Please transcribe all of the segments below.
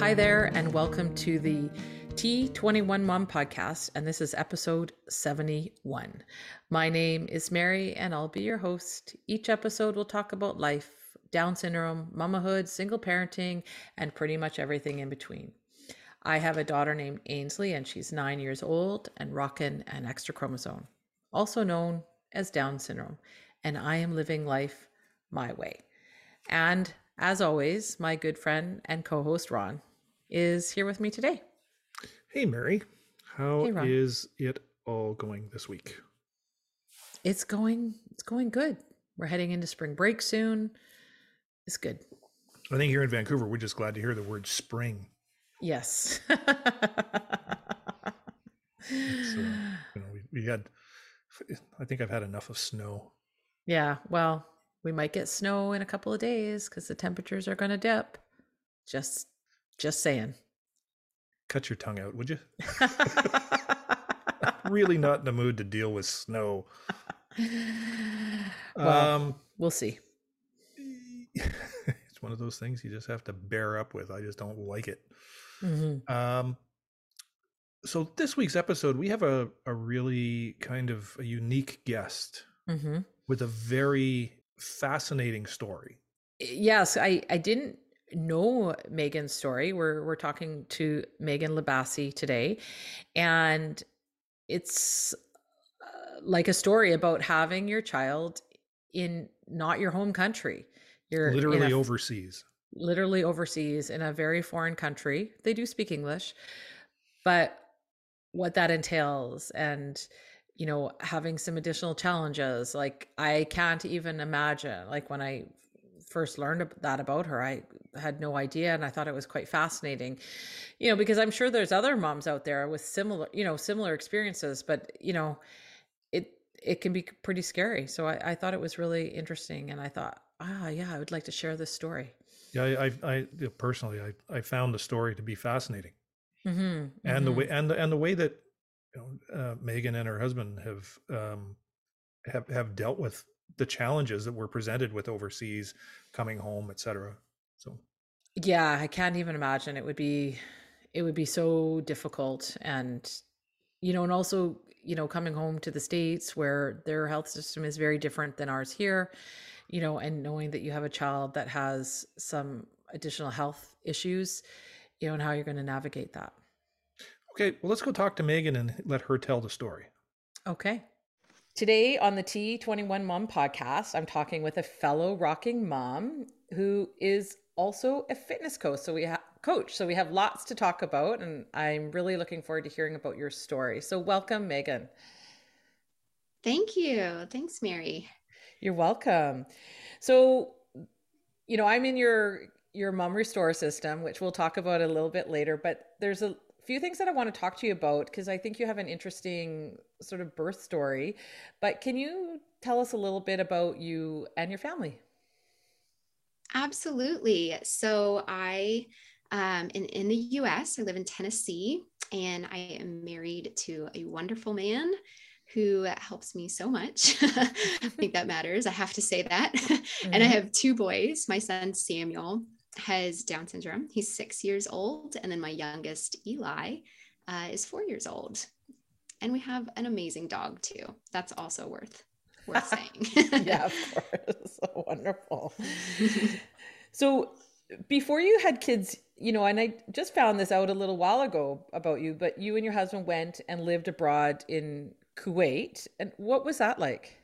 Hi there, and welcome to the T21 Mom podcast, and this is episode 71. My name is Mary, and I'll be your host. Each episode we'll talk about life, Down syndrome, mamahood, single parenting, and pretty much everything in between. I have a daughter named Ainsley, and she's nine years old and rocking an extra chromosome, also known as Down syndrome, and I am living life my way. And as always, my good friend and co host Ron is here with me today. Hey, Mary. How hey, is it all going this week? It's going it's going good. We're heading into spring break soon. It's good. I think here in Vancouver, we're just glad to hear the word spring. Yes. so, uh, you know, we, we had, I think I've had enough of snow. Yeah. Well, we might get snow in a couple of days because the temperatures are going to dip. Just, just saying. Cut your tongue out, would you? really not in the mood to deal with snow. Well, um, we'll see. It's one of those things you just have to bear up with. I just don't like it. Mm-hmm. Um, so this week's episode, we have a, a really kind of a unique guest mm-hmm. with a very fascinating story. Yes, I, I didn't know Megan's story. We're we're talking to Megan Labassi today, and it's uh, like a story about having your child in not your home country. You're literally a, overseas. Literally overseas in a very foreign country. They do speak English, but what that entails and you know having some additional challenges like i can't even imagine like when i first learned that about her i had no idea and i thought it was quite fascinating. You know because i'm sure there's other moms out there with similar you know similar experiences but you know it it can be pretty scary. So i, I thought it was really interesting and i thought ah yeah i would like to share this story. Yeah i i, I personally i i found the story to be fascinating. Mm-hmm, and mm-hmm. the way and the, and the way that you know, uh, Megan and her husband have um, have have dealt with the challenges that were presented with overseas, coming home, etc. So, yeah, I can't even imagine it would be it would be so difficult, and you know, and also you know, coming home to the states where their health system is very different than ours here, you know, and knowing that you have a child that has some additional health issues, you know, and how you're going to navigate that. Okay, well, let's go talk to Megan and let her tell the story. Okay. Today on the T21 Mom podcast, I'm talking with a fellow rocking mom who is also a fitness coach. So we have coach. So we have lots to talk about and I'm really looking forward to hearing about your story. So welcome Megan. Thank you. Thanks Mary. You're welcome. So you know, I'm in your your mom restore system, which we'll talk about a little bit later, but there's a few things that I want to talk to you about because I think you have an interesting sort of birth story. But can you tell us a little bit about you and your family? Absolutely. So I um, in, in the US, I live in Tennessee, and I am married to a wonderful man who helps me so much. I think that matters. I have to say that. Mm-hmm. and I mm-hmm. have two boys. My son Samuel has Down syndrome. He's six years old. And then my youngest, Eli, uh, is four years old. And we have an amazing dog too. That's also worth worth saying. yeah, of course. So wonderful. so before you had kids, you know, and I just found this out a little while ago about you, but you and your husband went and lived abroad in Kuwait. And what was that like?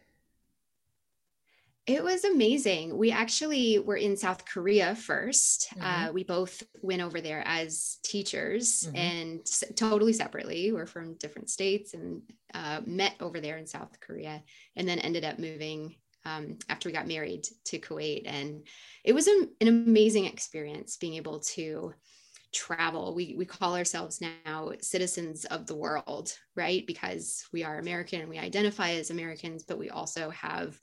It was amazing. We actually were in South Korea 1st mm-hmm. uh, we both went over there as teachers mm-hmm. and s- totally separately. We're from different states and uh, met over there in South Korea and then ended up moving um, after we got married to Kuwait. And it was an, an amazing experience being able to travel. We, we call ourselves now citizens of the world, right? Because we are American and we identify as Americans, but we also have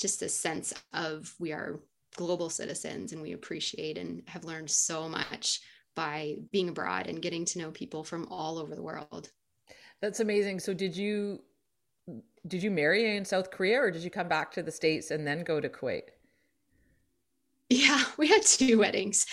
just a sense of we are global citizens and we appreciate and have learned so much by being abroad and getting to know people from all over the world. That's amazing. So did you did you marry in South Korea or did you come back to the states and then go to Kuwait? Yeah, we had two weddings.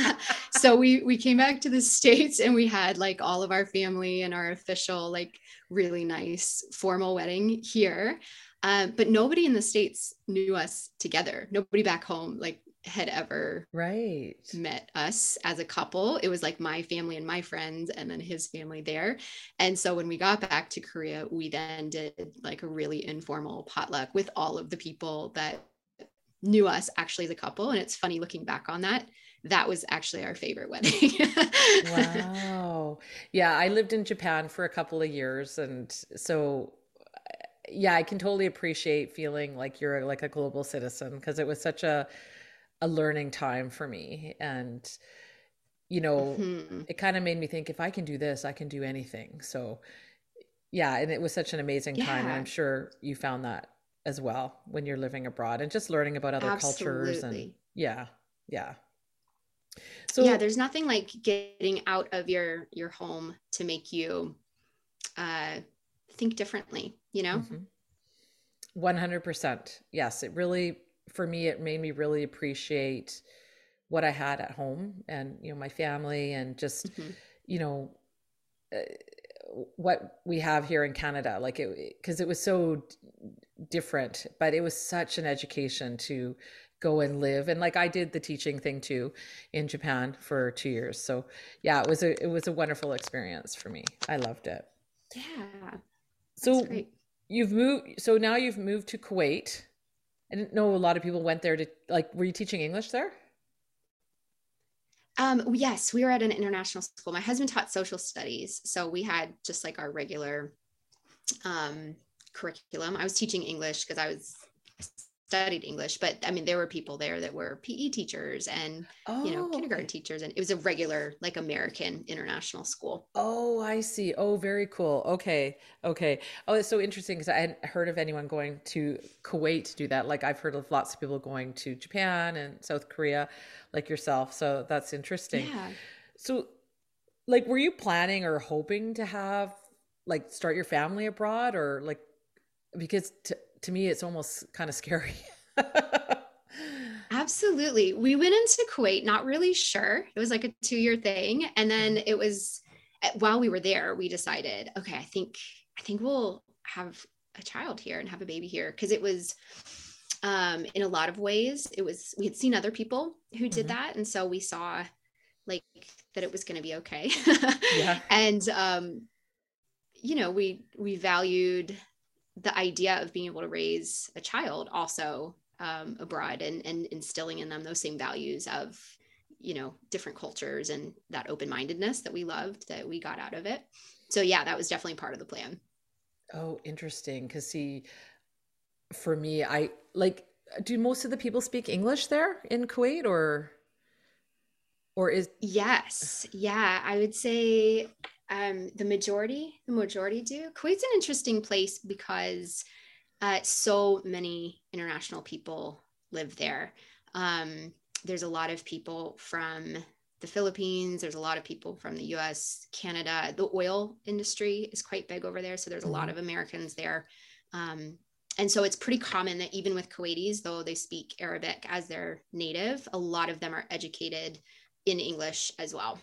so we we came back to the states and we had like all of our family and our official like really nice formal wedding here. Um, but nobody in the states knew us together. Nobody back home like had ever right met us as a couple. It was like my family and my friends, and then his family there. And so when we got back to Korea, we then did like a really informal potluck with all of the people that knew us actually as a couple. And it's funny looking back on that. That was actually our favorite wedding. wow. Yeah, I lived in Japan for a couple of years. And so yeah, I can totally appreciate feeling like you're like a global citizen because it was such a a learning time for me and you know mm-hmm. it kind of made me think if i can do this i can do anything so yeah and it was such an amazing yeah. time and i'm sure you found that as well when you're living abroad and just learning about other Absolutely. cultures and yeah yeah so yeah there's nothing like getting out of your your home to make you uh think differently you know mm-hmm. 100% yes it really for me, it made me really appreciate what I had at home and, you know, my family and just, mm-hmm. you know, uh, what we have here in Canada. Like it, because it was so different, but it was such an education to go and live. And like I did the teaching thing too in Japan for two years. So yeah, it was a, it was a wonderful experience for me. I loved it. Yeah. So you've moved, so now you've moved to Kuwait I didn't know a lot of people went there to like. Were you teaching English there? Um, yes, we were at an international school. My husband taught social studies, so we had just like our regular um, curriculum. I was teaching English because I was studied English, but I mean, there were people there that were PE teachers and, oh, you know, oh, kindergarten teachers. And it was a regular, like American international school. Oh, I see. Oh, very cool. Okay. Okay. Oh, it's so interesting because I hadn't heard of anyone going to Kuwait to do that. Like I've heard of lots of people going to Japan and South Korea, like yourself. So that's interesting. Yeah. So, like, were you planning or hoping to have, like, start your family abroad or like, because to, to me it's almost kind of scary. Absolutely. We went into kuwait not really sure. It was like a two year thing and then mm-hmm. it was eh, while we were there we decided okay i think i think we'll have a child here and have a baby here. Because it was um in a lot of ways it was we had seen other people who did mm-hmm. that and so we saw like that it was going to be okay. Yeah. And um you know we we valued the idea of being able to raise a child also um, abroad and, and instilling in them those same values of you know different cultures and that open-mindedness that we loved that we got out of it. So yeah that was definitely part of the plan. Oh interesting. Because see for me i like do most of the people speak english there in kuwait or or is yes. Yeah i would say um, the majority, the majority do. Kuwait's an interesting place because uh, so many international people live there. Um, there's a lot of people from the Philippines. There's a lot of people from the U.S., Canada. The oil industry is quite big over there, so there's a lot mm-hmm. of Americans there. Um, and so it's pretty common that even with Kuwaitis, though they speak Arabic as their native, a lot of them are educated in English as well.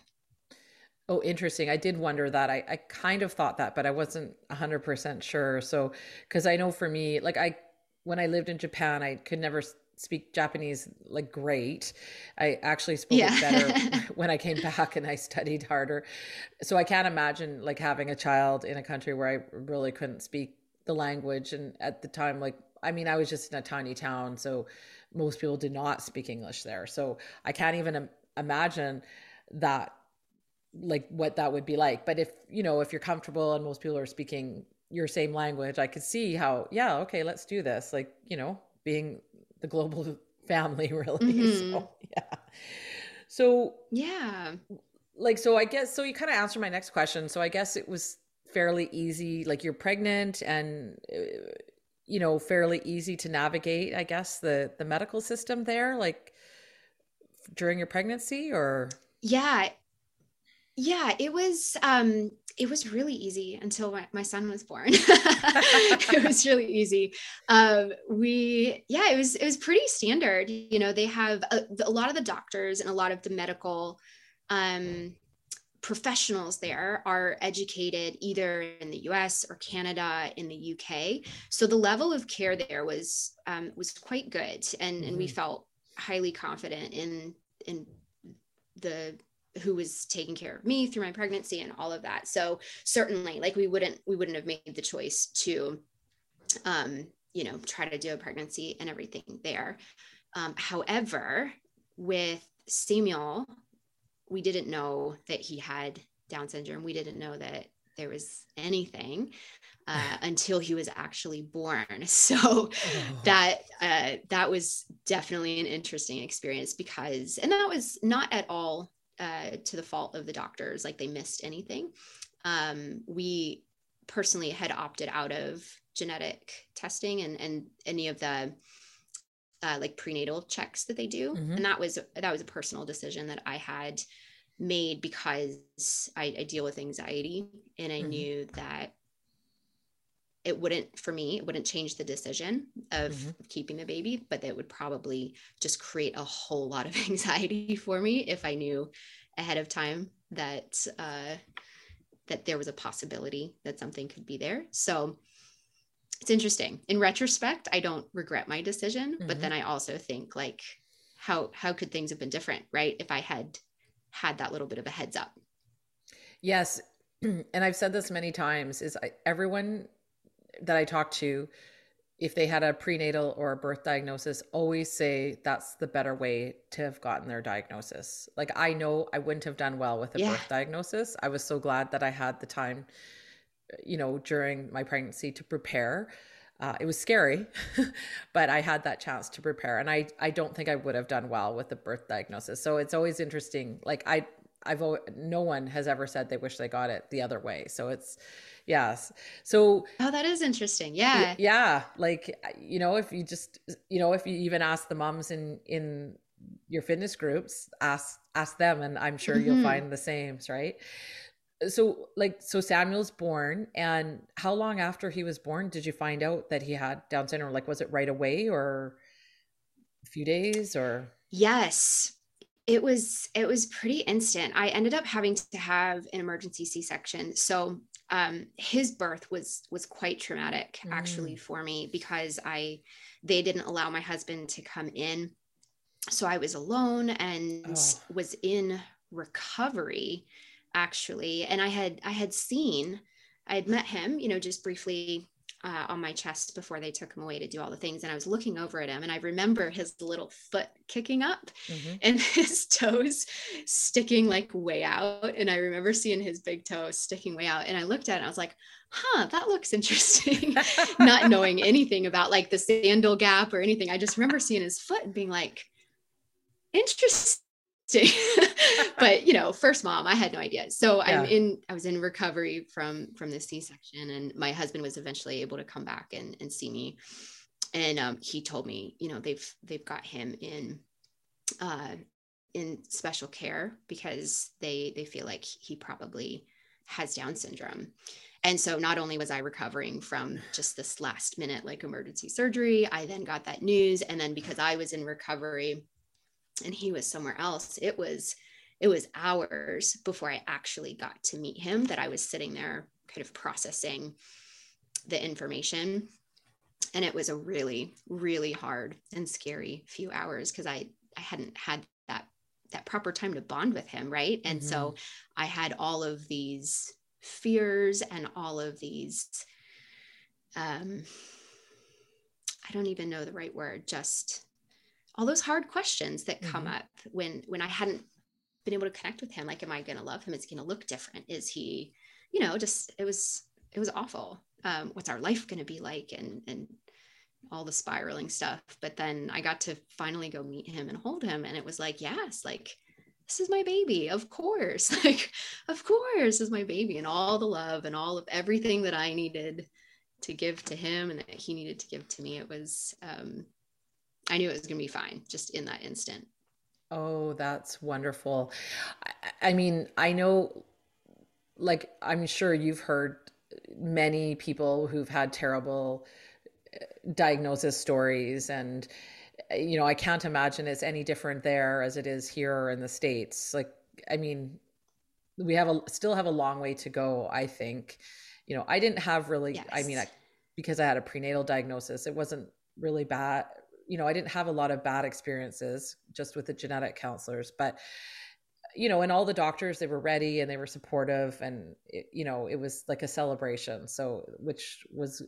Oh, interesting. I did wonder that. I, I kind of thought that, but I wasn't 100% sure. So, because I know for me, like, I, when I lived in Japan, I could never speak Japanese like great. I actually spoke yeah. it better when I came back and I studied harder. So, I can't imagine like having a child in a country where I really couldn't speak the language. And at the time, like, I mean, I was just in a tiny town. So, most people did not speak English there. So, I can't even imagine that like what that would be like. But if you know if you're comfortable and most people are speaking your same language i could see how yeah okay let's do this. Like you know being the global family really. Mm-hmm. so yeah. So yeah. like so i guess so you kind of answered my next question. So i guess it was fairly easy like you're pregnant and uh, you know fairly easy to navigate i guess the the medical system there like during your pregnancy or? Yeah yeah it was um it was really easy until my, my son was born it was really easy um we yeah it was it was pretty standard you know they have a, a lot of the doctors and a lot of the medical um professionals there are educated either in the US or Canada in the UK so the level of care there was um, was quite good and mm-hmm. and we mm-hmm. felt highly confident in in the who was taking care of me through my pregnancy and all of that so certainly like we wouldn't we wouldn't have made the choice to um you know try to do a pregnancy and everything there um, however with samuel we didn't know that he had down syndrome we didn't know that there was anything uh, until he was actually born. So oh. that uh, that was definitely an interesting experience because, and that was not at all uh, to the fault of the doctors, like they missed anything. Um, we personally had opted out of genetic testing and and any of the uh, like prenatal checks that they do, mm-hmm. and that was that was a personal decision that I had made because I, I deal with anxiety, and I mm-hmm. knew that it wouldn't for me it wouldn't change the decision of mm-hmm. keeping the baby but it would probably just create a whole lot of anxiety for me if i knew ahead of time that uh, that there was a possibility that something could be there so it's interesting in retrospect i don't regret my decision mm-hmm. but then i also think like how how could things have been different right if i had had that little bit of a heads up yes and i've said this many times is I, everyone that I talk to, if they had a prenatal or a birth diagnosis, always say that's the better way to have gotten their diagnosis. Like I know I wouldn't have done well with a yeah. birth diagnosis. I was so glad that I had the time, you know, during my pregnancy to prepare. Uh, it was scary, but I had that chance to prepare, and I I don't think I would have done well with the birth diagnosis. So it's always interesting. Like I I've no one has ever said they wish they got it the other way. So it's yes. So oh that is interesting. Yeah. yeah like uh, you know if you just uh, you know if you even ask the moms in in your fitness groups ask ask them and i'm sure mm-hmm. you'll find the same right? Uh, so like so samuel's born and how long after he was born did you find out that he had down syndrome? Like was it right away or a few days or? Yes. It was it was pretty instant. I ended up having to have an emergency c-section so um, his birth was was quite traumatic mm. actually for me because I they didn't allow my husband to come in, so I was alone and oh. was in recovery actually, and I had I had seen I had met him, you know, just briefly uh, on my chest before they took him away to do all the things. And I was looking over at him and I remember his little foot kicking up mm-hmm. and his toes sticking like way out. And I remember seeing his big toe sticking way out. And I looked at it and I was like, huh, that looks interesting. Not knowing anything about like the sandal gap or anything. I just remember seeing his foot and being like, interesting but you know first mom i had no idea. So yeah. i'm in i was in recovery from from the c-section and my husband was eventually able to come back and, and see me. And um, he told me you know they've they've got him in uh, in special care because they they feel like he probably has down syndrome. And so not only was i recovering from just this last minute like emergency surgery i then got that news. And then because i was in recovery and he was somewhere else it was it was hours before i actually got to meet him that i was sitting there kind of processing the information and it was a really really hard and scary few hours because i i hadn't had that that proper time to bond with him right and mm-hmm. so i had all of these fears and all of these um i don't even know the right word just all those hard questions that come mm-hmm. up when when I hadn't been able to connect with him. Like, am I going to love him? Is he going to look different? Is he, you know, just it was it was awful. Um, what's our life going to be like? And and all the spiraling stuff. But then I got to finally go meet him and hold him, and it was like, yes, like this is my baby of course like of course is my baby and all the love and all of everything that i needed to give to him and that he needed to give to me it was um I knew it was going to be fine just in that instant. Oh, that's wonderful. I, I mean, I know like I'm sure you've heard many people who've had terrible uh, diagnosis stories and you know, I can't imagine it's any different there as it is here in the states. Like I mean, we have a still have a long way to go, I think. You know, I didn't have really yes. I mean, I, because I had a prenatal diagnosis, it wasn't really bad. You know, I didn't have a lot of bad experiences just with the genetic counselors, but you know, and all the doctors, they were ready and they were supportive and, it, you know, it was like a celebration. So, which was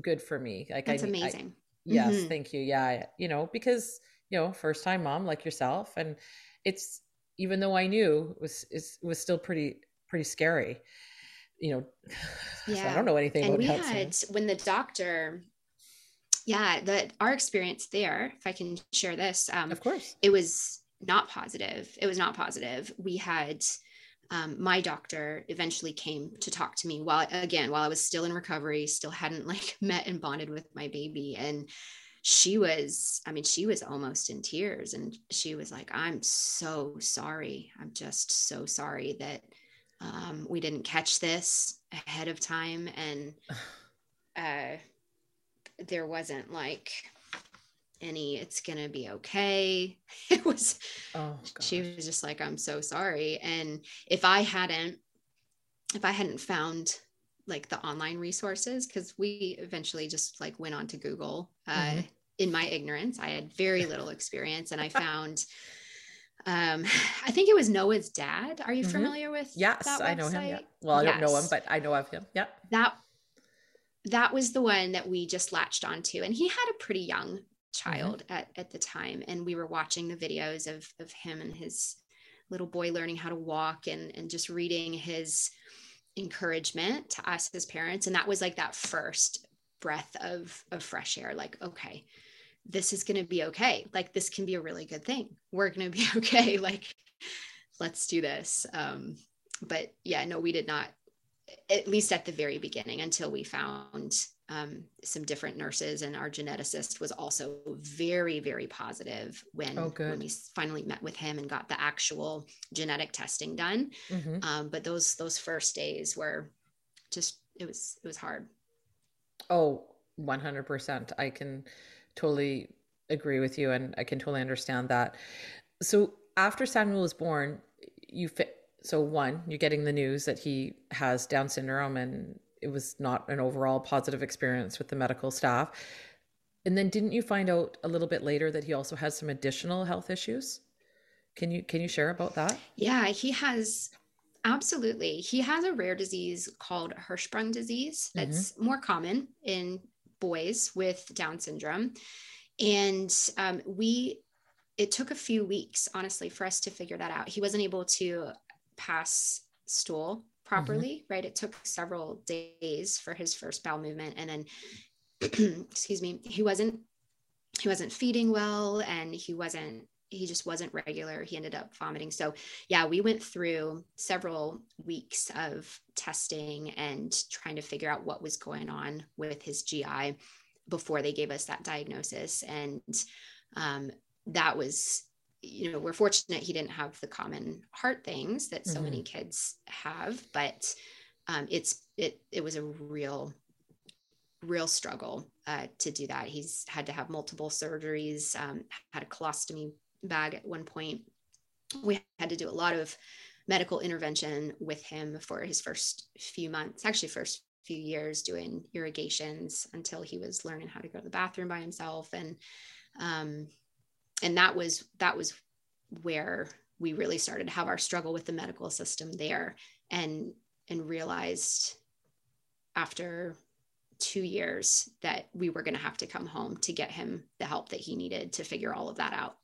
good for me. Like, That's I, amazing. I, yes. Mm-hmm. Thank you. Yeah. You know, because, you know, first time mom like yourself. And it's, even though I knew it was, it was still pretty, pretty scary, you know, yeah. so I don't know anything and we had, when the doctor, yeah, that our experience there, if I can share this, um, of course, it was not positive. It was not positive. We had um, my doctor eventually came to talk to me while again while I was still in recovery, still hadn't like met and bonded with my baby, and she was i mean she was almost in tears. And she was like i'm so sorry. I'm just so sorry that um, we didn't catch this ahead of time. And uh, there wasn't like any it's gonna be okay. It was oh she was just like i'm so sorry. And if i hadn't if i hadn't found like the online resources because we eventually just like went on to google uh, mm-hmm. in my ignorance. I had very little experience and i found um i think it was noah's dad. Are you mm-hmm. familiar with yes i know him yeah. well i yes. don't know him but i know of him. Yeah that that was the one that we just latched onto and he had a pretty young Mm-hmm. child mm-hmm. at, at the time and we were watching the videos of, of him and his little boy learning how to walk and, and just reading his encouragement to us as parents and that was like that first breath of of fresh air like okay this is going to be okay like this can be a really good thing we're going to be okay like let's do this um but yeah no we did not at least at the very beginning until we found um, some different nurses and our geneticist was also very very positive when, oh, when we finally met with him and got the actual genetic testing done. Mm-hmm. um, but those those first days were just it was it was hard. Oh 100% i can totally agree with you and i can totally understand that. So after samuel was born you fit so one you're getting the news that he has down syndrome and it was not an overall positive experience with the medical staff. And then didn't you find out a little bit later that he also has some additional health issues? Can you can you share about that? Yeah, he has absolutely. He has a rare disease called Hirschsprung disease that's mm-hmm. more common in boys with Down syndrome. And um, we it took a few weeks honestly for us to figure that out. He wasn't able to pass stool Mm-hmm. properly, mm-hmm. right? It took several days for his first bowel movement. And then, excuse me, he wasn't, he wasn't feeding well and he wasn't, he just wasn't regular. He ended up vomiting. So yeah, we went through several weeks of testing and trying to figure out what was going on with his GI before they gave us that diagnosis. And um, that was you know we're fortunate he didn't have the common heart things that so mm-hmm. many kids have but um, it's it it was a real real struggle uh, to do that. He's had to have multiple surgeries um, had a colostomy bag at one point. We had to do a lot of medical intervention with him for his first few months actually first few years doing irrigations until he was learning how to go to the bathroom by himself. And um, and that was that was where we really started to have our struggle with the medical system there and and realized after two years that we were going to have to come home to get him the help that he needed to figure all of that out.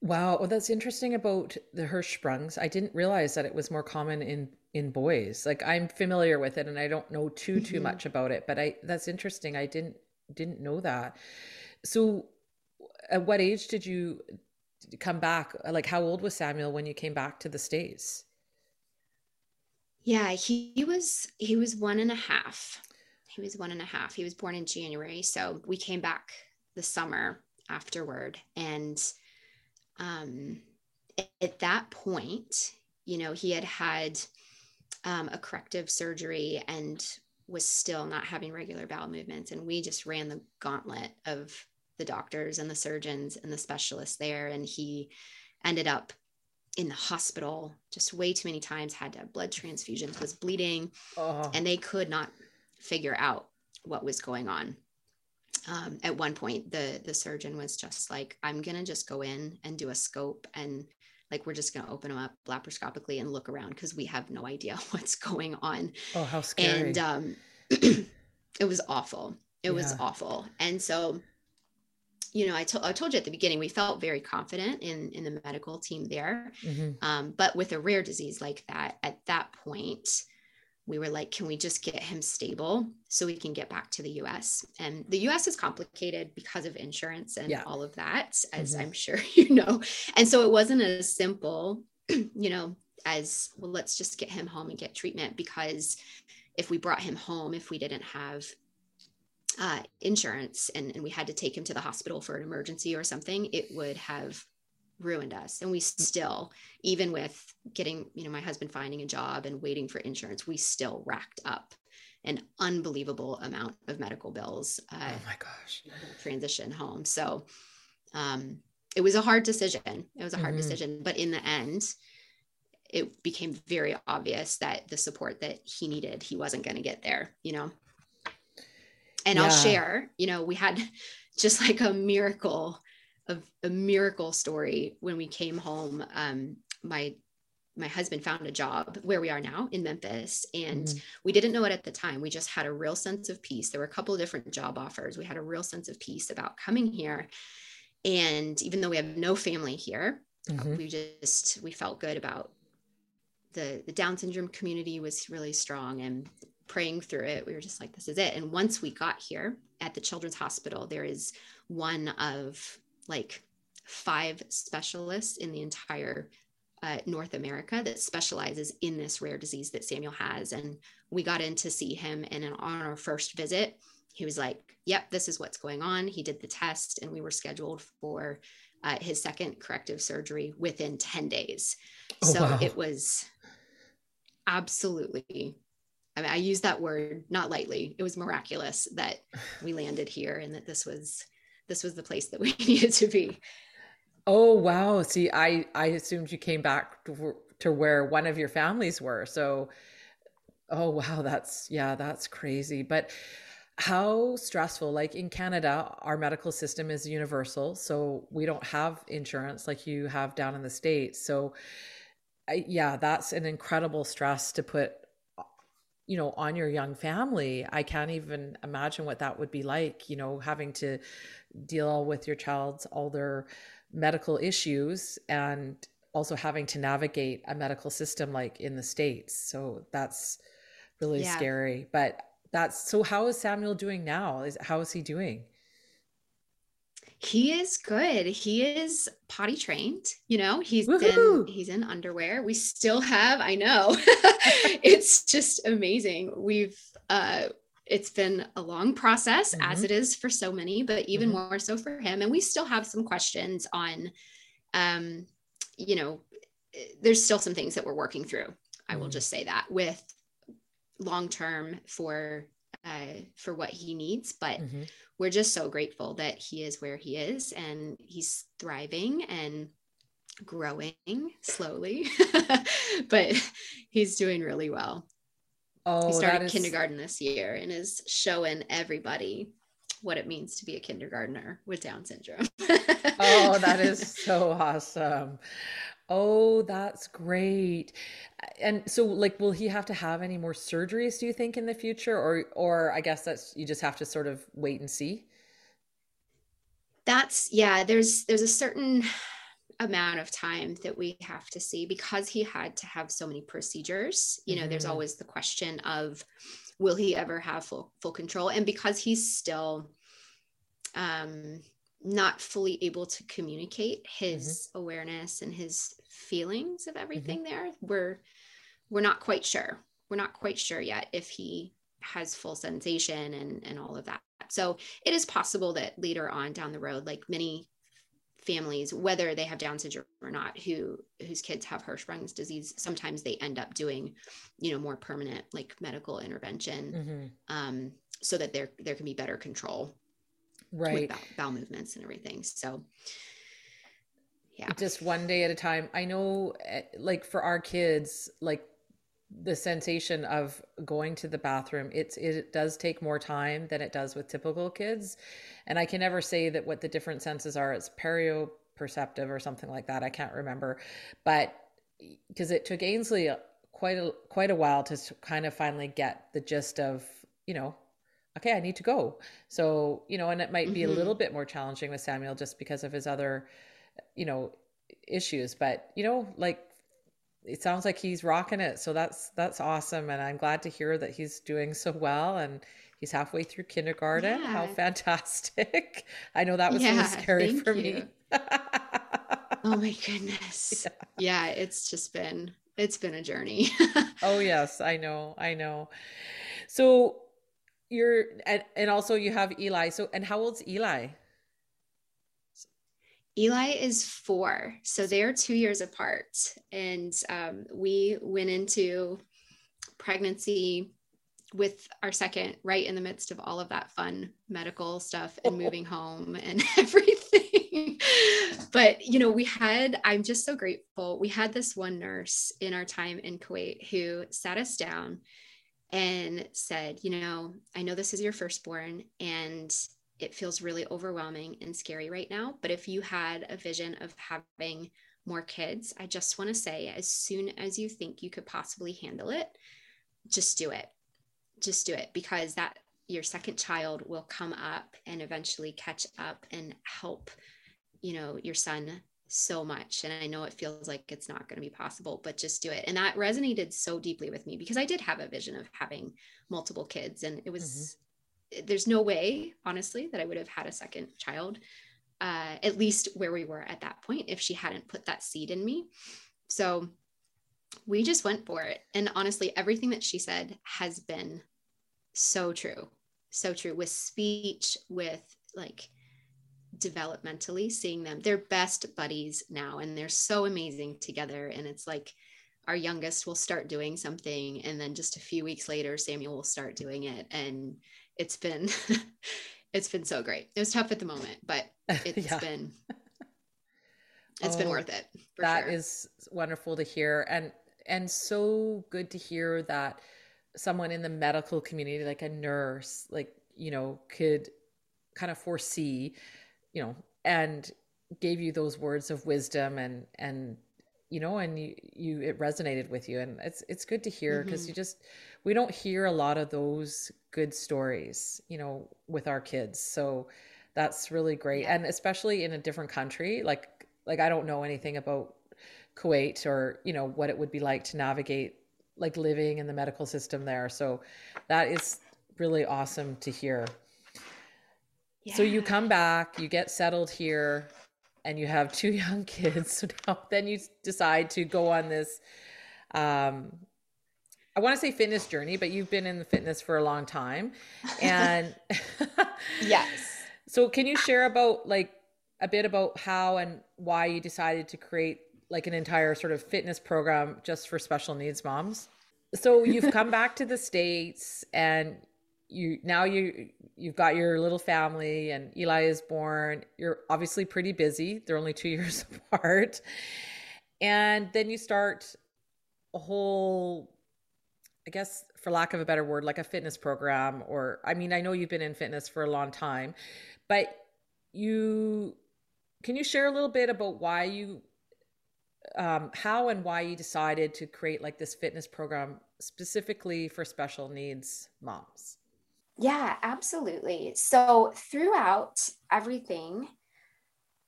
Wow. Well that's interesting about the hirschsprungs i didn't realize that it was more common in in boys. Like i'm familiar with it and i don't know too too mm-hmm. much about it but i that's interesting. I didn't didn't know that. So at what age did you come back? Like, how old was Samuel when you came back to the States? Yeah, he, he was he was one and a half. He was one and a half. He was born in January, so we came back the summer afterward, and um, at that point, you know, he had had um, a corrective surgery and was still not having regular bowel movements. And we just ran the gauntlet of the doctors and the surgeons and the specialists there. And he ended up in the hospital just way too many times, had to have blood transfusions, was bleeding, oh. and they could not figure out what was going on. Um, at one point, the the surgeon was just like, "I'm gonna just go in and do a scope and like we're just going to open them up laparoscopically and look around because we have no idea what's going on oh how scary and um it was awful it yeah. was awful and so you know I, to- I told you at the beginning we felt very confident in in the medical team there mm-hmm. um, but with a rare disease like that at that point we were like, can we just get him stable so we can get back to the US? And the US is complicated because of insurance and yeah. all of that, as mm-hmm. I'm sure you know. And so it wasn't as simple, you know, as well, let's just get him home and get treatment because if we brought him home, if we didn't have uh, insurance and, and we had to take him to the hospital for an emergency or something, it would have ruined us. And we still even with getting you know my husband finding a job and waiting for insurance we still racked up an unbelievable amount of medical bills uh, oh my gosh. transition home. So um, it was a hard decision. It was a hard mm-hmm. decision. But in the end it became very obvious that the support that he needed he wasn't going to get there you know and yeah. i'll share you know we had just like a miracle of a miracle story when we came home. Um, my my husband found a job where we are now in Memphis. And mm-hmm. we didn't know it at the time. We just had a real sense of peace. There were a couple of different job offers. We had a real sense of peace about coming here. And even though we have no family here, mm-hmm. we just we felt good about the the Down syndrome community was really strong and praying through it. We were just like, this is it. And once we got here at the Children's Hospital, there is one of like five specialists in the entire uh, North America that specializes in this rare disease that Samuel has. And we got in to see him. And on our first visit, he was like, Yep, this is what's going on. He did the test, and we were scheduled for uh, his second corrective surgery within 10 days. Oh, so wow. it was absolutely, I mean, I use that word not lightly. It was miraculous that we landed here and that this was this was the place that we needed to be. Oh wow! See, I I assumed you came back to, to where one of your families were. So, oh wow, that's yeah, that's crazy. But how stressful? Like in Canada, our medical system is universal, so we don't have insurance like you have down in the states. So, I, yeah, that's an incredible stress to put you know on your young family i can't even imagine what that would be like you know having to deal with your child's all their medical issues and also having to navigate a medical system like in the states. So that's really yeah. scary. But that's so how is samuel doing now? Is how is he doing he is good. He is potty trained. You know, he's Woo-hoo! in he's in underwear. We still have, I know. it's just amazing. We've uh it's been a long process mm-hmm. as it is for so many, but even mm-hmm. more so for him. And we still have some questions on um, you know, there's still some things that we're working through. I will mm-hmm. just say that with long term for uh, for what he needs. But mm-hmm. we're just so grateful that he is where he is and he's thriving and growing slowly, but he's doing really well. Oh, he started is... kindergarten this year and is showing everybody what it means to be a kindergartner with Down syndrome. oh, that is so awesome. Oh, that's great. And so like will he have to have any more surgeries do you think in the future or or I guess that's you just have to sort of wait and see? That's yeah, there's there's a certain amount of time that we have to see because he had to have so many procedures. You know, mm-hmm. there's always the question of will he ever have full full control and because he's still um not fully able to communicate his mm-hmm. awareness and his feelings of everything mm-hmm. there we're we're not quite sure we're not quite sure yet if he has full sensation and and all of that so it is possible that later on down the road like many families whether they have down syndrome or not who whose kids have hirschsprung's disease sometimes they end up doing you know more permanent like medical intervention mm-hmm. um, so that there there can be better control right. bowel, bowel movements and everything. So yeah. Just one day at a time. I know eh, like for our kids like the sensation of going to the bathroom it's it does take more time than it does with typical kids. And i can never say that what the different senses are. It's perceptive or something like that. I can't remember. But because it took ainsley quite a quite a while to kind of finally get the gist of you know okay i need to go so you know and it might mm-hmm. be a mm-hmm. little bit more challenging with samuel just because of his other you know issues but you know like it sounds like he's rocking it. So that's that's awesome, and I'm glad to hear that he's doing so well and he's halfway through kindergarten. Yeah. How fantastic! I know that was yeah, scary for you. me. oh my goodness! Yeah. yeah, it's just been it's been a journey. oh yes, I know, I know. So you're and, and also you have Eli. So and how old's Eli? Eli is four, so they are two years apart. And um, we went into pregnancy with our second right in the midst of all of that fun medical stuff and moving home and everything. but, you know, we had, I'm just so grateful. We had this one nurse in our time in Kuwait who sat us down and said, you know, I know this is your firstborn and it feels really overwhelming and scary right now. But if you had a vision of having more kids, I just want to say, as soon as you think you could possibly handle it, just do it. Just do it because that your second child will come up and eventually catch up and help, you know, your son so much. And I know it feels like it's not going to be possible, but just do it. And that resonated so deeply with me because I did have a vision of having multiple kids and it was mm-hmm there's no way, honestly, that I would have had a second child, uh, at least where we were at that point, if she hadn't put that seed in me. So we just went for it. And honestly, everything that she said has been so true. So true with speech, with like developmentally seeing them. They're best buddies now and they're so amazing together. And it's like, our youngest will start doing something and then just a few weeks later samuel will start doing it and it's been it's been so great. It was tough at the moment, but it's yeah. been it's oh, been worth it. That sure. is wonderful to hear and and so good to hear that someone in the medical community like a nurse like you know could kind of foresee you know and gave you those words of wisdom and and you know and you you it resonated with you. And it's it's good to hear because mm-hmm. you just we don't hear a lot of those good stories you know with our kids. So that's really great. Yeah. and especially in a different country like like i don't know anything about kuwait or you know what it would be like to navigate like living in the medical system there. So that is really awesome to hear yeah. so you come back you get settled here and you have two young kids so now then you decide to go on this um I want to say fitness journey, but you've been in the fitness for a long time. And yes. So can you share about like a bit about how and why you decided to create like an entire sort of fitness program just for special needs moms? So you've come back to the states and you now you you've got your little family and Eli is born. You're obviously pretty busy. They're only 2 years apart. And then you start a whole I guess for lack of a better word, like a fitness program or I mean, I know you've been in fitness for a long time, but you can you share a little bit about why you um, how and why you decided to create like this fitness program specifically for special needs moms? Yeah, absolutely. So throughout everything,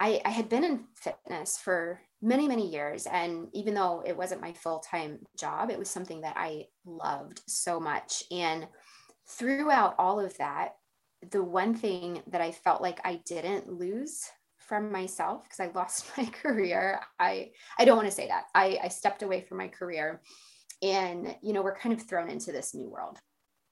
I, I had been in fitness for many, many years. And even though it wasn't my full time job, it was something that I loved so much. And throughout all of that, the one thing that I felt like I didn't lose from myself because I lost my career. I I don't want to say that. I, I stepped away from my career and you know we're kind of thrown into this new world.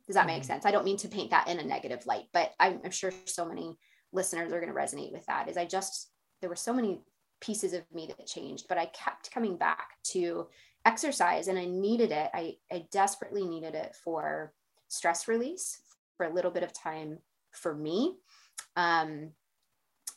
Does that mm-hmm. make sense? I don't mean to paint that in a negative light, but I'm, I'm sure so many listeners are going to resonate with that. Is I just there were so many pieces of me that changed, but I kept coming back to exercise and I needed it. I, I desperately needed it for stress release, for a little bit of time for me. Um,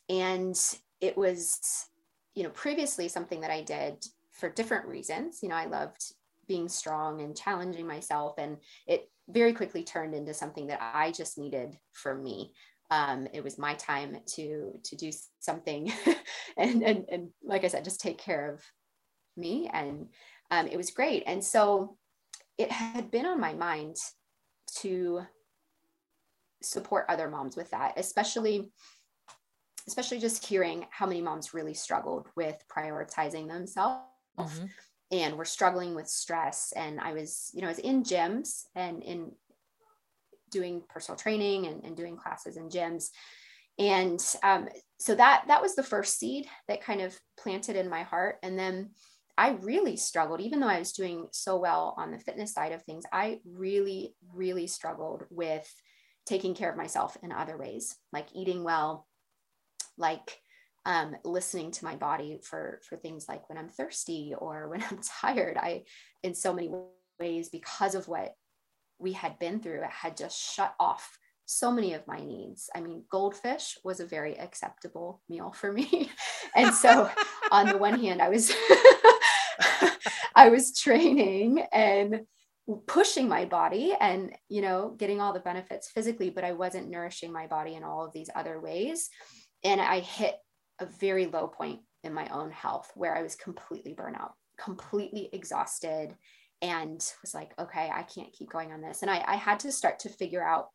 and it was, you know, previously something that I did for different reasons. You know, I loved being strong and challenging myself, and it very quickly turned into something that I just needed for me. Um, it was my time to to do something, and and and like I said, just take care of me, and um, it was great. And so it had been on my mind to support other moms with that, especially especially just hearing how many moms really struggled with prioritizing themselves mm-hmm. And we were struggling with stress. And I was, you know, I was in gyms and in doing personal training and, and doing classes in gyms. And um, so that that was the first seed that kind of planted in my heart. And then I really struggled, even though I was doing so well on the fitness side of things, I really, really struggled with taking care of myself in other ways, like eating well, like um, listening to my body for for things like when I'm thirsty or when I'm tired. I, in so many ways, because of what we had been through, it had just shut off so many of my needs. I mean, goldfish was a very acceptable meal for me. and so on the one hand, I was I was training and pushing my body and you know getting all the benefits physically but i wasn't nourishing my body in all of these other ways and i hit a very low point in my own health where i was completely burnout completely exhausted and was like okay i can't keep going on this and I, I had to start to figure out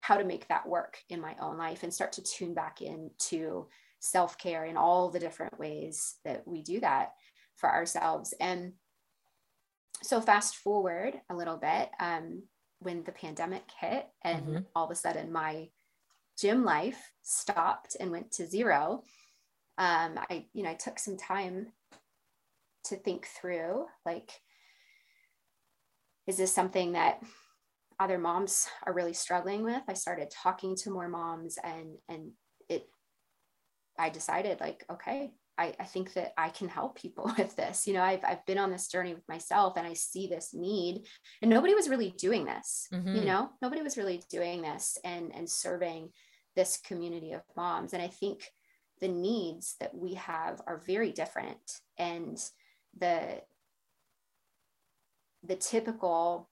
how to make that work in my own life and start to tune back into self-care in all the different ways that we do that for ourselves. And so fast forward a little bit, um, when the pandemic hit and mm-hmm. all of a sudden my gym life stopped and went to zero, um, I, you know, I took some time to think through like, is this something that other moms are really struggling with? I started talking to more moms and, and it, I decided like, okay, I, I think that I can help people with this. You know, I've, I've been on this journey with myself and I see this need and nobody was really doing this, mm-hmm. you know, nobody was really doing this and, and serving this community of moms. And I think the needs that we have are very different. And the, the typical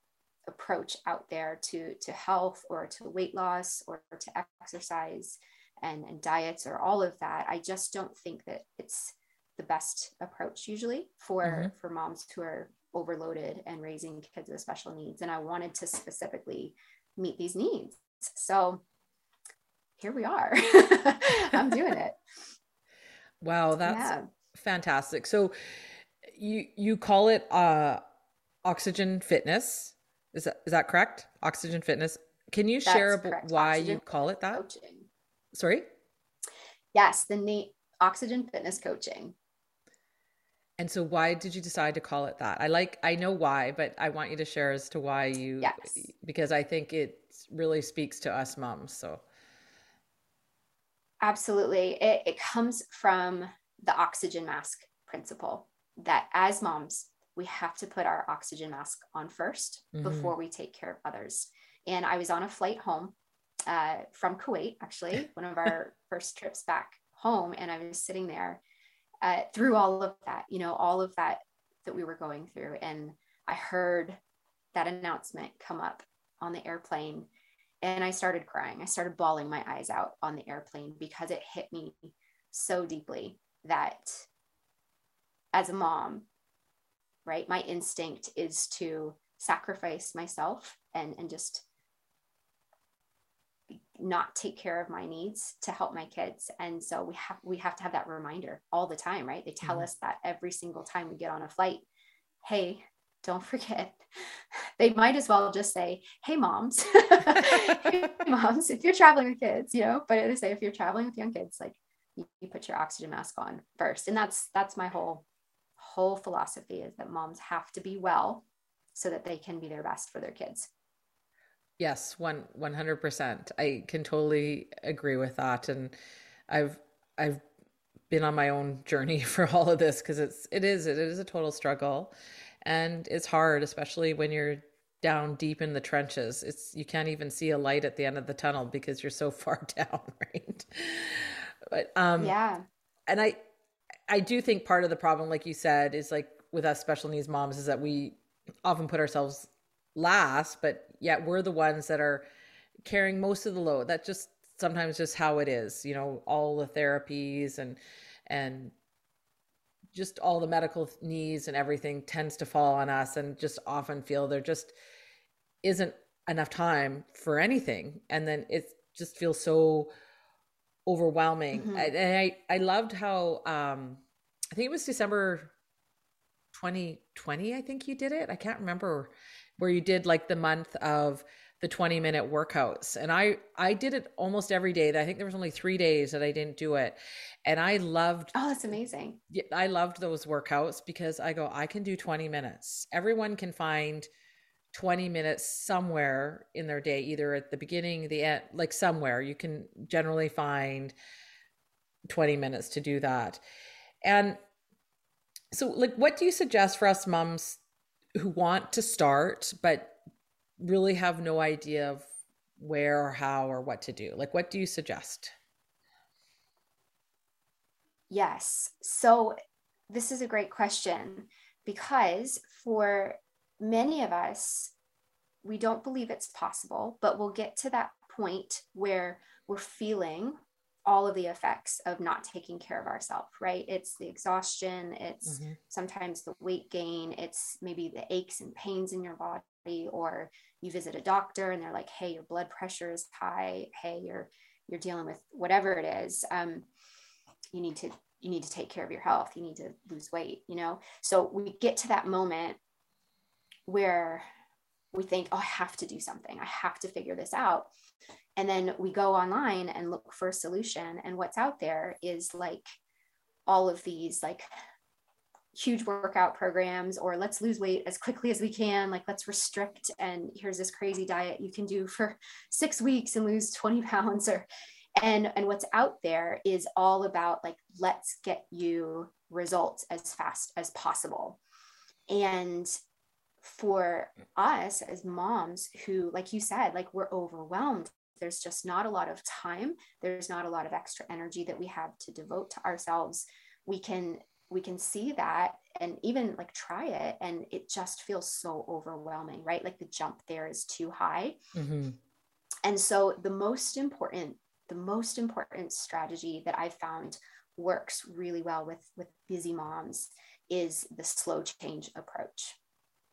approach out there to, to health or to weight loss or to exercise and, and diets or all of that i just don't think that it's the best approach usually for mm-hmm. for moms who are overloaded and raising kids with special needs. And i wanted to specifically meet these needs. So here we are i'm doing it wow that's yeah. fantastic so you you call it uh oxygen fitness is that is that correct oxygen fitness can you that's share correct. why oxygen you call it that coaching. Sorry? Yes, the name Oxygen Fitness Coaching. And so why did you decide to call it that? I like I know why, but I want you to share as to why you yes. because I think it really speaks to us moms. So Absolutely. It, it comes from the oxygen mask principle that as moms, we have to put our oxygen mask on 1st mm-hmm. before we take care of others. And I was on a flight home uh, from Kuwait, actually, one of our first trips back home. And I was sitting there uh, through all of that, you know, all of that that we were going through. And I heard that announcement come up on the airplane and I started crying. I started bawling my eyes out on the airplane because it hit me so deeply that as a mom, right, my instinct is to sacrifice myself and, and just not take care of my needs to help my kids and so we have we have to have that reminder all the time right they tell mm-hmm. us that every single time we get on a flight hey don't forget. They might as well just say hey moms. Hey, moms if you're traveling with kids you know but they say if you're traveling with young kids like you, you put your oxygen mask on first. And that's that's my whole whole philosophy is that moms have to be well so that they can be their best for their kids. Yes, one one hundred percent. I can totally agree with that, and I've I've been on my own journey for all of this because it's it is it is a total struggle and it's hard especially when you're down deep in the trenches. It's you can't even see a light at the end of the tunnel because you're so far down right? But um yeah. and i i do think part of the problem like you said is like with us special needs moms is that we often put ourselves last but yet we're the ones that are carrying most of the load. That just sometimes just how it is you know all the therapies and and just all the medical needs and everything tends to fall on us and just often feel there just isn't enough time for anything. And then it just feels so overwhelming. Mm-hmm. and i i loved how um i think it was december 2020 i think you did it. I can't remember where you did like the month of the 20 minute workouts. And i i did it almost every day. I think there was only three days that i didn't do it. And i loved oh that's amazing. I loved those workouts because i go i can do 20 minutes. Everyone can find 20 minutes somewhere in their day either at the beginning the end like somewhere. You can generally find 20 minutes to do that. And so like what do you suggest for us moms who want to start but really have no idea of where or how or what to do. Like, what do you suggest? Yes. So, this is a great question because for many of us, we don't believe it's possible, but we'll get to that point where we're feeling all of the effects of not taking care of ourselves, right? It's the exhaustion, it's mm-hmm. sometimes the weight gain, it's maybe the aches and pains in your body or you visit a doctor and they're like hey your blood pressure is high. Hey you're you're dealing with whatever it is um, you need to you need to take care of your health. You need to lose weight you know? So we get to that moment where we think oh i have to do something. I have to figure this out. And then we go online and look for a solution. And what's out there is like all of these like huge workout programs or let's lose weight as quickly as we can like let's restrict and here's this crazy diet you can do for six weeks and lose 20 pounds or and and what's out there is all about like let's get you results as fast as possible. And for us as moms who like you said like we're overwhelmed there's just not a lot of time there's not a lot of extra energy that we have to devote to ourselves. We can we can see that and even like try it and it just feels so overwhelming right? Like the jump there is too high. Mm-hmm. and so the most important the most important strategy that i found works really well with with busy moms is the slow change approach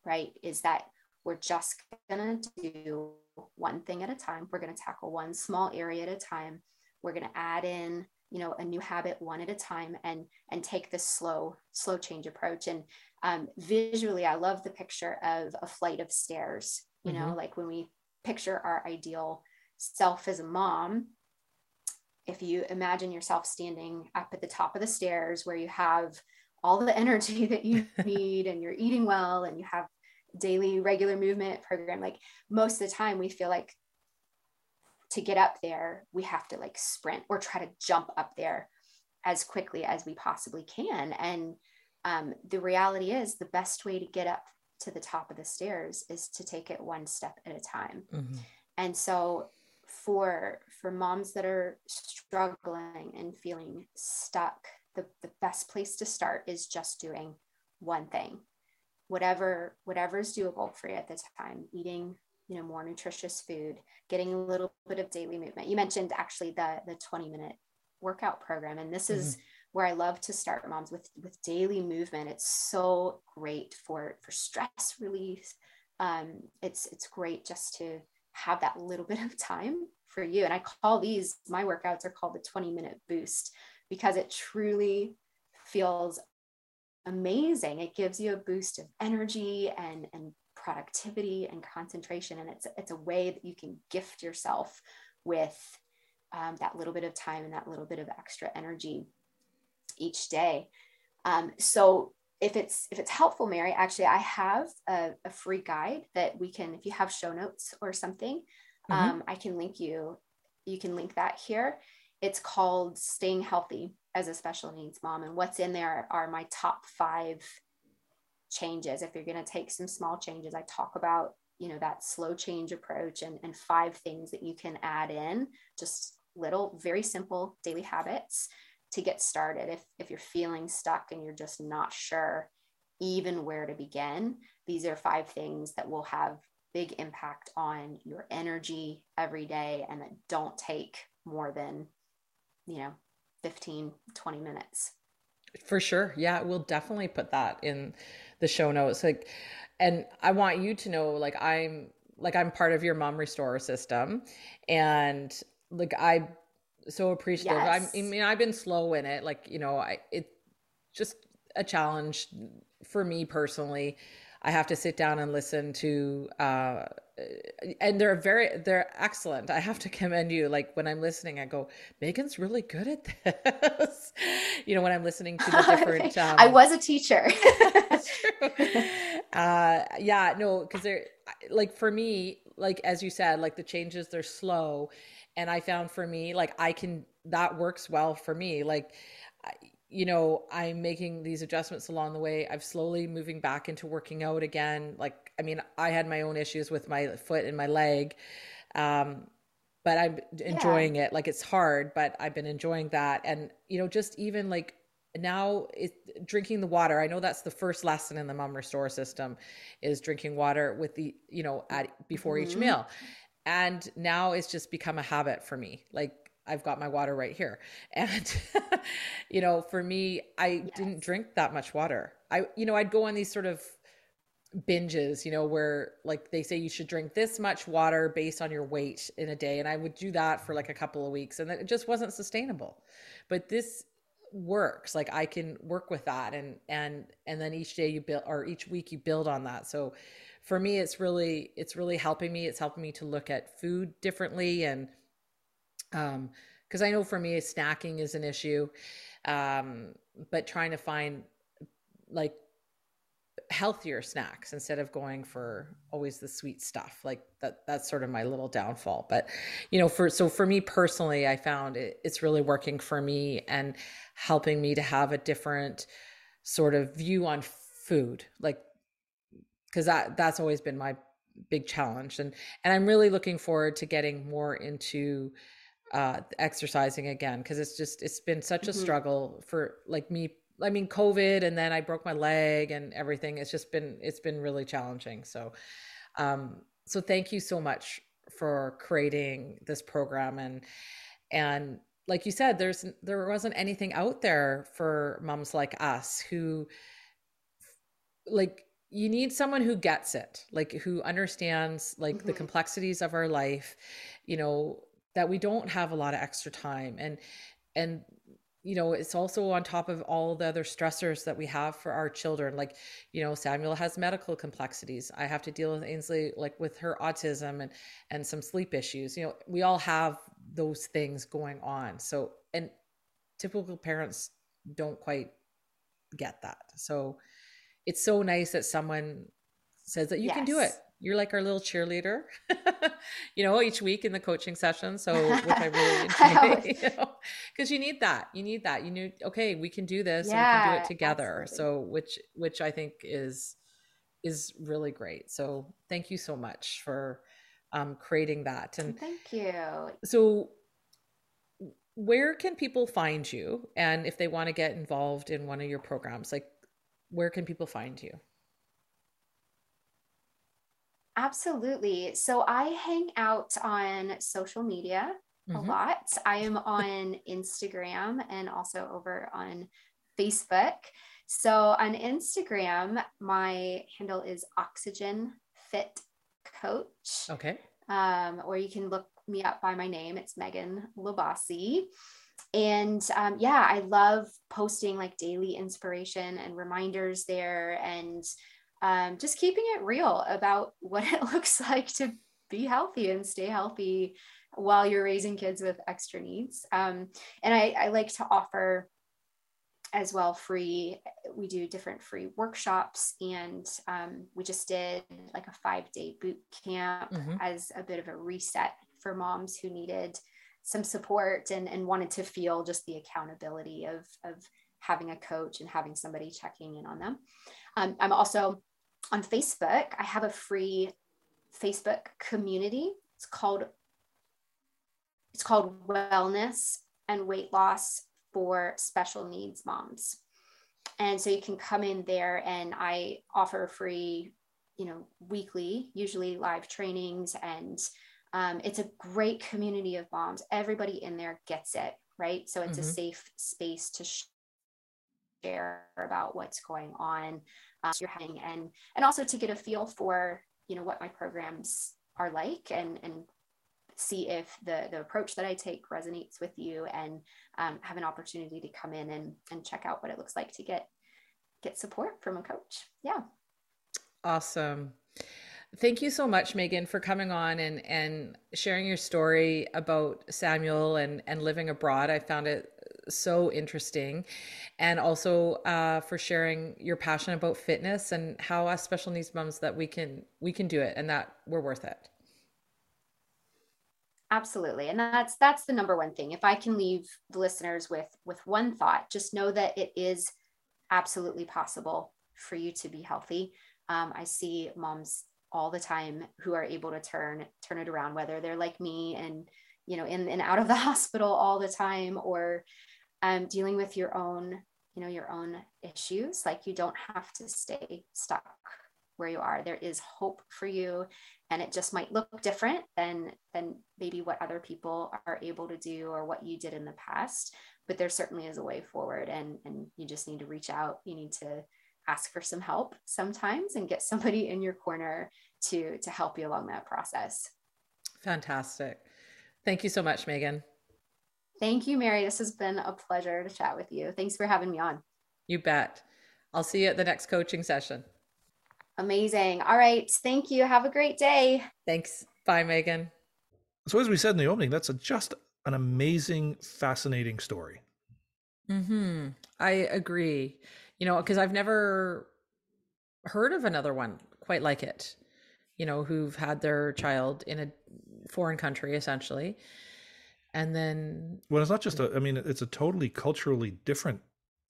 right? Is that we're just going to do one thing at a time. We're going to tackle one small area at a time. We're going to add in you know a new habit one at a time and and take this slow slow change approach and um, visually i love the picture of a flight of stairs you mm-hmm. know like when we picture our ideal self as a mom if you imagine yourself standing up at the top of the stairs where you have all the energy that you need and you're eating well and you have daily regular movement program like most of the time we feel like to get up there, we have to like sprint or try to jump up there as quickly as we possibly can. And um, the reality is, the best way to get up to the top of the stairs is to take it one step at a time. Mm-hmm. And so, for for moms that are struggling and feeling stuck, the, the best place to start is just doing one thing whatever whatever is doable for you at the time eating you know more nutritious food getting a little bit of daily movement. You mentioned actually the the 20 minute workout program and this is mm-hmm. where i love to start moms with with daily movement. It's so great for for stress relief um, it's it's great just to have that little bit of time for you. And i call these my workouts are called the 20 minute boost because it truly feels amazing. It gives you a boost of energy and and productivity and concentration and it's it's a way that you can gift yourself with um, that little bit of time and that little bit of extra energy each day um, so if it's if it's helpful mary actually i have a, a, free guide that we can if you have show notes or something mm-hmm. um, i can link you you can link that here it's called Staying Healthy as a Special Needs Mom. And what's in there are my top five changes. If you're going to take some small changes, I talk about, you know, that slow change approach and, and five things that you can add in, just little, very simple daily habits to get started. If, if you're feeling stuck and you're just not sure even where to begin, these are five things that will have big impact on your energy every day and that don't take more than you know 15 20 minutes for sure yeah we'll definitely put that in the show notes like and i want you to know like i'm like i'm part of your mom restore system. And like i so appreciative. Yes. i mean i've been slow in it like you know i it just a challenge for me personally. I have to sit down and listen to, uh, and they're very, they're excellent. I have to commend you. Like when I'm listening, I go, Megan's really good at this. you know, when I'm listening to the different. Um, I was a teacher. uh, yeah, no, because they're like for me, like as you said, like the changes they're slow, and I found for me, like I can that works well for me, like you know, I'm making these adjustments along the way. I've slowly moving back into working out again. Like, I mean, I had my own issues with my foot and my leg. Um, but I'm enjoying yeah. it. Like it's hard, but I've been enjoying that. And, you know, just even like now it, drinking the water. I know that's the first lesson in the mom restore system is drinking water with the, you know, at before mm-hmm. each meal. And now it's just become a habit for me. Like I've got my water right here. And, you know, for me, I yes. didn't drink that much water. I, you know, I'd go on these sort of binges, you know, where like they say you should drink this much water based on your weight in a day. And I would do that for like a couple of weeks and it just wasn't sustainable. But this works. Like I can work with that and, and, and then each day you build or each week you build on that. So for me, it's really, it's really helping me. It's helping me to look at food differently and, um because i know for me snacking is an issue um but trying to find like healthier snacks instead of going for always the sweet stuff like that that's sort of my little downfall. But you know for so for me personally i found it, it's really working for me and helping me to have a different sort of view on food like because that that's always been my big challenge. And and i'm really looking forward to getting more into uh, exercising again because it's just it's been such a mm-hmm. struggle for like me i mean covid and then i broke my leg and everything it's just been it's been really challenging so um so thank you so much for creating this program and and like you said there's there wasn't anything out there for moms like us who like you need someone who gets it like who understands like mm-hmm. the complexities of our life you know that we don't have a lot of extra time. And and you know it's also on top of all the other stressors that we have for our children. Like you know samuel has medical complexities. I have to deal with ainsley like with her autism and and some sleep issues. You know we all have those things going on. So and typical parents don't quite get that. So it's so nice that someone says that you yes. can do it you're like our little cheerleader, you know, each week in the coaching session. So, which I really enjoy, because you, know, you, need that. You need that. You need, okay, we can do this yeah, and we can do it together. Absolutely. So, which, which I think is, is really great. So, thank you so much for um, creating that. And thank you. So, where can people find you? And if they want to get involved in one of your programs, like, where can people find you? Absolutely. So I hang out on social media mm-hmm. a lot. I am on Instagram and also over on Facebook. So on Instagram, my handle is Oxygen Fit Coach. Okay. Um, or you can look me up by my name. It's Megan Labasi. And um, yeah, I love posting like daily inspiration and reminders there and um, just keeping it real about what it looks like to be healthy and stay healthy while you're raising kids with extra needs. Um, and I, I, like to offer as well free, we do different free workshops. And um, we just did like a five day boot camp mm-hmm. as a bit of a reset for moms who needed some support and, and wanted to feel just the accountability of, of having a coach and having somebody checking in on them. Um, I'm also on Facebook. I have a free Facebook community. It's called it's called Wellness and Weight Loss for Special Needs Moms. And so you can come in there and I offer free, you know, weekly, usually live trainings. And um, it's a great community of moms. Everybody in there gets it, right? So it's mm-hmm. a safe space to share about what's going on uh, you're having and and also to get a feel for you know what my programs are like and and see if the the approach that I take resonates with you and um, have an opportunity to come in and and check out what it looks like to get get support from a coach. Yeah. Awesome. Thank you so much, Megan, for coming on and and sharing your story about Samuel and and living abroad. I found it so interesting, and also uh, for sharing your passion about fitness and how us special needs moms that we can we can do it and that we're worth it. Absolutely. And that's that's the number one thing. If i can leave the listeners with with one thought just know that it is absolutely possible for you to be healthy. Um, i see moms all the time who are able to turn turn it around whether they're like me and you know in and out of the hospital all the time or um, dealing with your own you know your own issues. Like you don't have to stay stuck where you are. There is hope for you and it just might look different than than maybe what other people are able to do or what you did in the past but there certainly is a way forward and and you just need to reach out. You need to ask for some help sometimes and get somebody in your corner to to help you along that process. Fantastic. Thank you so much megan thank you mary this has been a pleasure to chat with you thanks for having me on you bet i'll see you at the next coaching session Amazing. All right. Thank you. Have a great day. Thanks. Bye, Megan. So, as we said in the opening, that's a, just an amazing, fascinating story. Hmm. I agree. You know, because I've never heard of another one quite like it. You know, who've had their child in a foreign country, essentially, and then. Well, it's not just a. I mean, it's a totally culturally different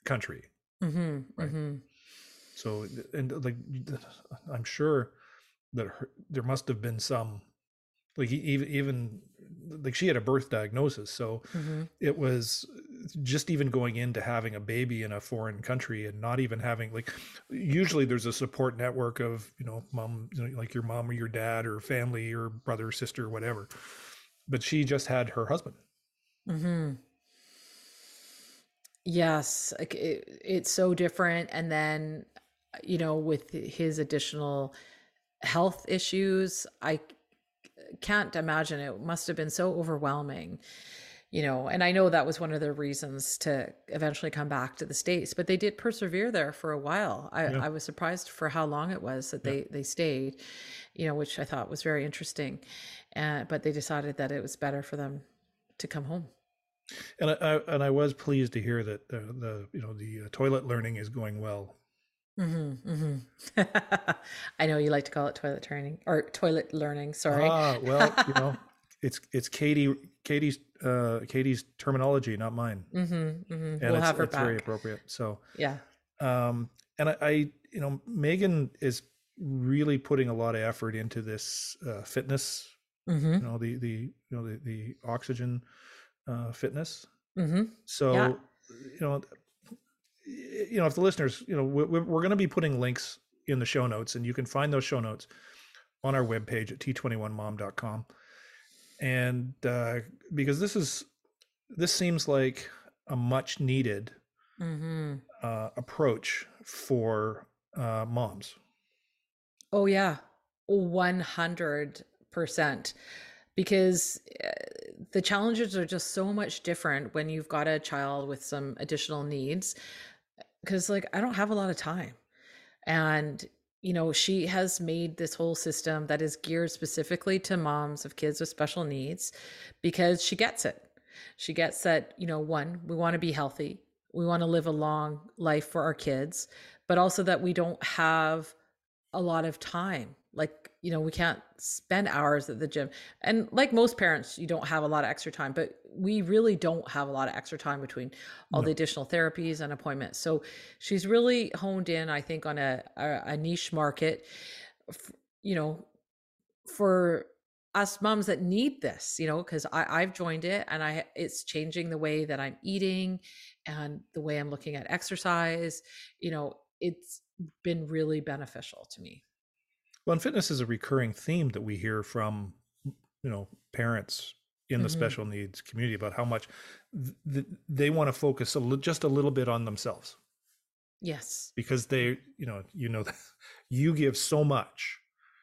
country. Mm-hmm. Right. Mm-hmm. So, and like, I'm sure that her, there must have been some, like even even like she had a birth diagnosis, so mm-hmm. it was just even going into having a baby in a foreign country and not even having like usually there's a support network of you know mom you know, like your mom or your dad or family or brother or sister or whatever but she just had her husband mm-hmm. yes it, it's so different and then you know, with his additional health issues, I can't imagine it must have been so overwhelming you know and i know that was one of the reasons to eventually come back to the states but they did persevere there for a while i, yeah. I was surprised for how long it was that yeah. they they stayed you know which i thought was very interesting uh, but they decided that it was better for them to come home and i, I and i was pleased to hear that the, the you know the uh, toilet learning is going well Mm-hmm, mm-hmm. I know you like to call it toilet training or toilet learning. Sorry. Ah, well, you know, it's it's Katie Katie's uh, Katie's terminology, not mine. Mm-hmm, mm-hmm. and we'll it's, have her it's very appropriate. So yeah. Um, and I, I, you know, Megan is really putting a lot of effort into this uh, fitness. Mm-hmm. You know, the the you know the the oxygen uh, fitness. Mm-hmm. So yeah. you know you know, if the listeners, you know, we're, we're going to be putting links in the show notes, and you can find those show notes on our webpage at t21mom.com. And uh, because this is, this seems like a much needed mm-hmm. uh, approach for uh, moms. Oh, yeah. 100%. Because uh, the challenges are just so much different when you've got a child with some additional needs because like I don't have a lot of time. And you know, she has made this whole system that is geared specifically to moms of kids with special needs because she gets it. She gets that, you know, one, we want to be healthy. We want to live a long life for our kids, but also that we don't have a lot of time. You know, we can't spend hours at the gym. And like most parents, you don't have a lot of extra time, but we really don't have a lot of extra time between all no. the additional therapies and appointments. So she's really honed in, I think, on a, a, a niche market, you know, for us moms that need this, you know, because I've joined it and I it's changing the way that I'm eating and the way I'm looking at exercise. You know, it's been really beneficial to me. Well, and fitness is a recurring theme that we hear from, you know, parents in the mm-hmm. special needs community about how much th- they want to focus a li- just a little bit on themselves. Yes. Because they, you know, you know, you give so much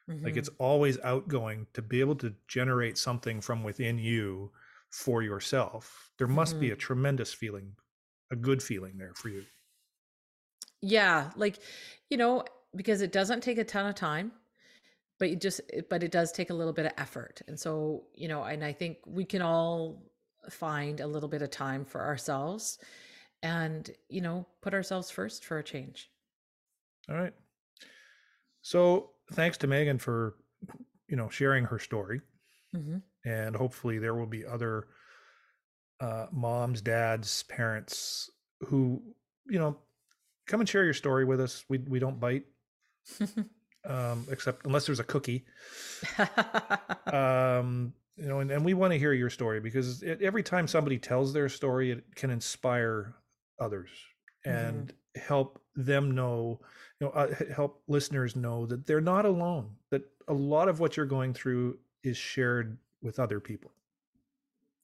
Mm-hmm. Like it's always outgoing to be able to generate something from within you for yourself. There must mm-hmm. be a tremendous feeling, a good feeling there for you. Yeah, like you know, because it doesn't take a ton of time, but it just but it does take a little bit of effort. And so, you know, and I think we can all find a little bit of time for ourselves and, you know, put ourselves first for a change. All right. So thanks to Megan for you know sharing her story, mm-hmm. and hopefully there will be other uh, moms, dads, parents who you know come and share your story with us. We we don't bite, um, except unless there's a cookie. um, you know, and, and we want to hear your story because it, every time somebody tells their story, it can inspire others and mm-hmm. help them know you know uh, help listeners know that they're not alone that a lot of what you're going through is shared with other people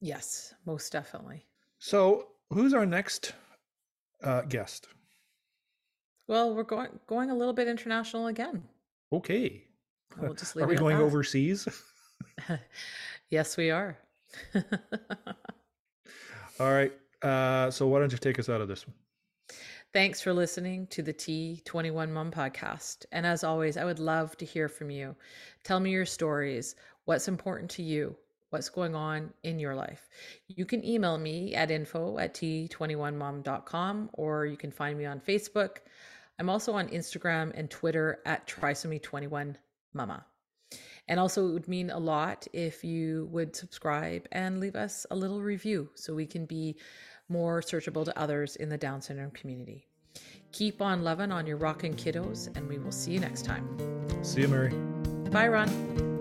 yes most definitely so who's our next uh, guest well we're going going a little bit international again okay we'll just are we going overseas yes we are all right uh, so why don't you take us out of this one Thanks for listening to the T21 Mom podcast. And as always, I would love to hear from you. Tell me your stories. What's important to you? What's going on in your life? You can email me at info at t21mom.com or you can find me on Facebook. I'm also on Instagram and Twitter at trisomy21mama. And also, it would mean a lot if you would subscribe and leave us a little review so we can be more searchable to others in the Down syndrome community. Keep on loving on your rockin' kiddos, and we will see you next time. See you, Mary. Bye, Ron.